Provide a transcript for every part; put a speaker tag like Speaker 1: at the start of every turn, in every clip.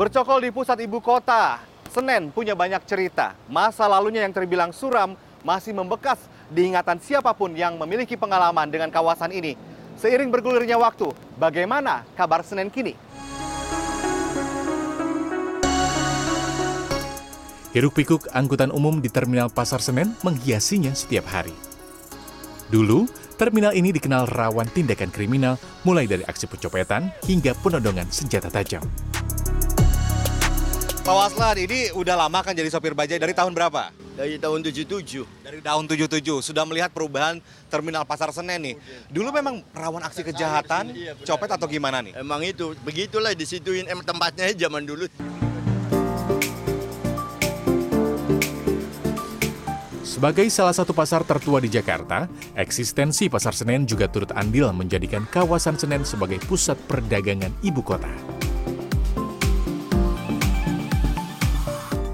Speaker 1: Bercokol di pusat ibu kota, Senen punya banyak cerita. Masa lalunya yang terbilang suram masih membekas di ingatan siapa pun yang memiliki pengalaman dengan kawasan ini. Seiring bergulirnya waktu, bagaimana kabar Senen kini?
Speaker 2: Hiruk pikuk angkutan umum di Terminal Pasar Senen menghiasinya setiap hari. Dulu, terminal ini dikenal rawan tindakan kriminal mulai dari aksi pencopetan hingga penodongan senjata tajam.
Speaker 1: Pak Waslan, ini udah lama kan jadi sopir bajai dari tahun berapa?
Speaker 3: Dari tahun 77.
Speaker 1: Dari tahun 77 sudah melihat perubahan terminal Pasar Senen nih. Dulu memang rawan aksi kejahatan, copet atau gimana nih?
Speaker 3: Emang itu, begitulah disituin em tempatnya zaman dulu.
Speaker 2: Sebagai salah satu pasar tertua di Jakarta, eksistensi Pasar Senen juga turut andil menjadikan kawasan Senen sebagai pusat perdagangan ibu kota.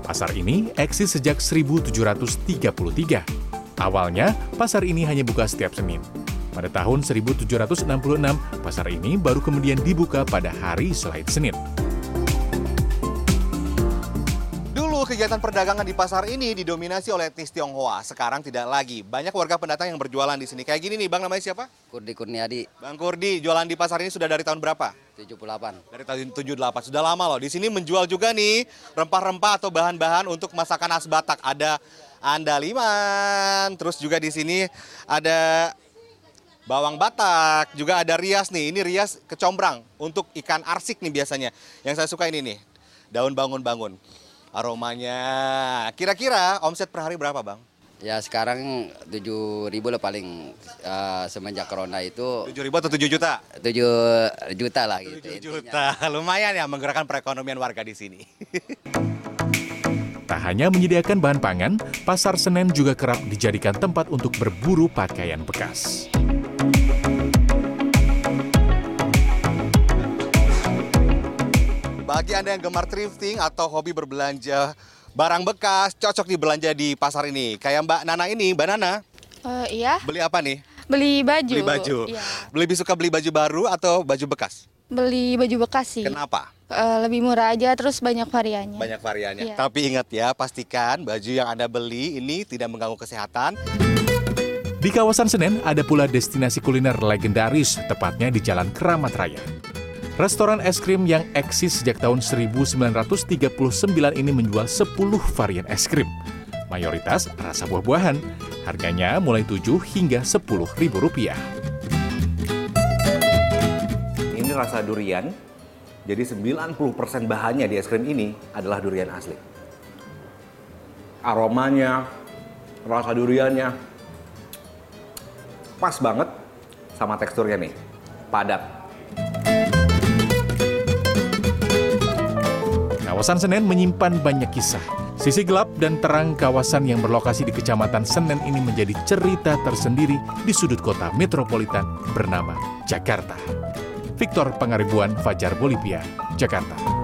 Speaker 2: Pasar ini eksis sejak 1733. Awalnya, pasar ini hanya buka setiap Senin. Pada tahun 1766, pasar ini baru kemudian dibuka pada hari selain Senin.
Speaker 1: Kegiatan perdagangan di pasar ini didominasi oleh etnis Tionghoa. Sekarang tidak lagi. Banyak warga pendatang yang berjualan di sini. Kayak gini nih, Bang namanya siapa?
Speaker 4: Kurdi Kurniadi
Speaker 1: Bang Kurdi, jualan di pasar ini sudah dari tahun berapa?
Speaker 4: 78.
Speaker 1: Dari tahun 78. Sudah lama loh. Di sini menjual juga nih rempah-rempah atau bahan-bahan untuk masakan khas Batak. Ada andaliman, terus juga di sini ada bawang Batak, juga ada rias nih. Ini rias kecombrang untuk ikan arsik nih biasanya. Yang saya suka ini nih, daun bangun-bangun. Aromanya. Kira-kira omset per hari berapa, Bang?
Speaker 4: Ya sekarang 7 ribu lah paling eh, semenjak corona itu
Speaker 1: 7 ribu atau 7 juta?
Speaker 4: 7 juta lah
Speaker 1: 7
Speaker 4: gitu. intinya.
Speaker 1: juta. Lumayan ya menggerakkan perekonomian warga di sini.
Speaker 2: Tak hanya menyediakan bahan pangan, Pasar Senen juga kerap dijadikan tempat untuk berburu pakaian bekas.
Speaker 1: Bagi Anda yang gemar thrifting atau hobi berbelanja barang bekas, cocok nih belanja di pasar ini. Kayak Mbak Nana ini, Mbak Nana,
Speaker 5: Eh, iya,
Speaker 1: beli apa nih?
Speaker 5: beli baju.
Speaker 1: Beli baju.
Speaker 5: Iya.
Speaker 1: Lebih suka beli baju baru atau baju bekas?
Speaker 5: Beli baju bekas sih.
Speaker 1: Kenapa?
Speaker 5: Eh, lebih murah aja, terus banyak variannya.
Speaker 1: Banyak variannya.
Speaker 5: Iya.
Speaker 1: Tapi ingat ya, pastikan baju yang Anda beli ini tidak mengganggu kesehatan.
Speaker 2: Di kawasan Senen ada pula destinasi kuliner legendaris, tepatnya di Jalan Keramat Raya. Restoran es krim yang eksis sejak tahun 1939 ini menjual 10 varian es krim. Mayoritas rasa buah-buahan. Harganya mulai 7 hingga 10 ribu rupiah.
Speaker 6: Ini rasa durian. Jadi 90% bahannya di es krim ini adalah durian asli. Aromanya, rasa duriannya pas banget sama teksturnya nih. Padat.
Speaker 2: Kawasan Senen menyimpan banyak kisah. Sisi gelap dan terang kawasan yang berlokasi di Kecamatan Senen ini menjadi cerita tersendiri di sudut kota metropolitan bernama Jakarta. Victor Pangaribuan, Fajar Bolivia, Jakarta.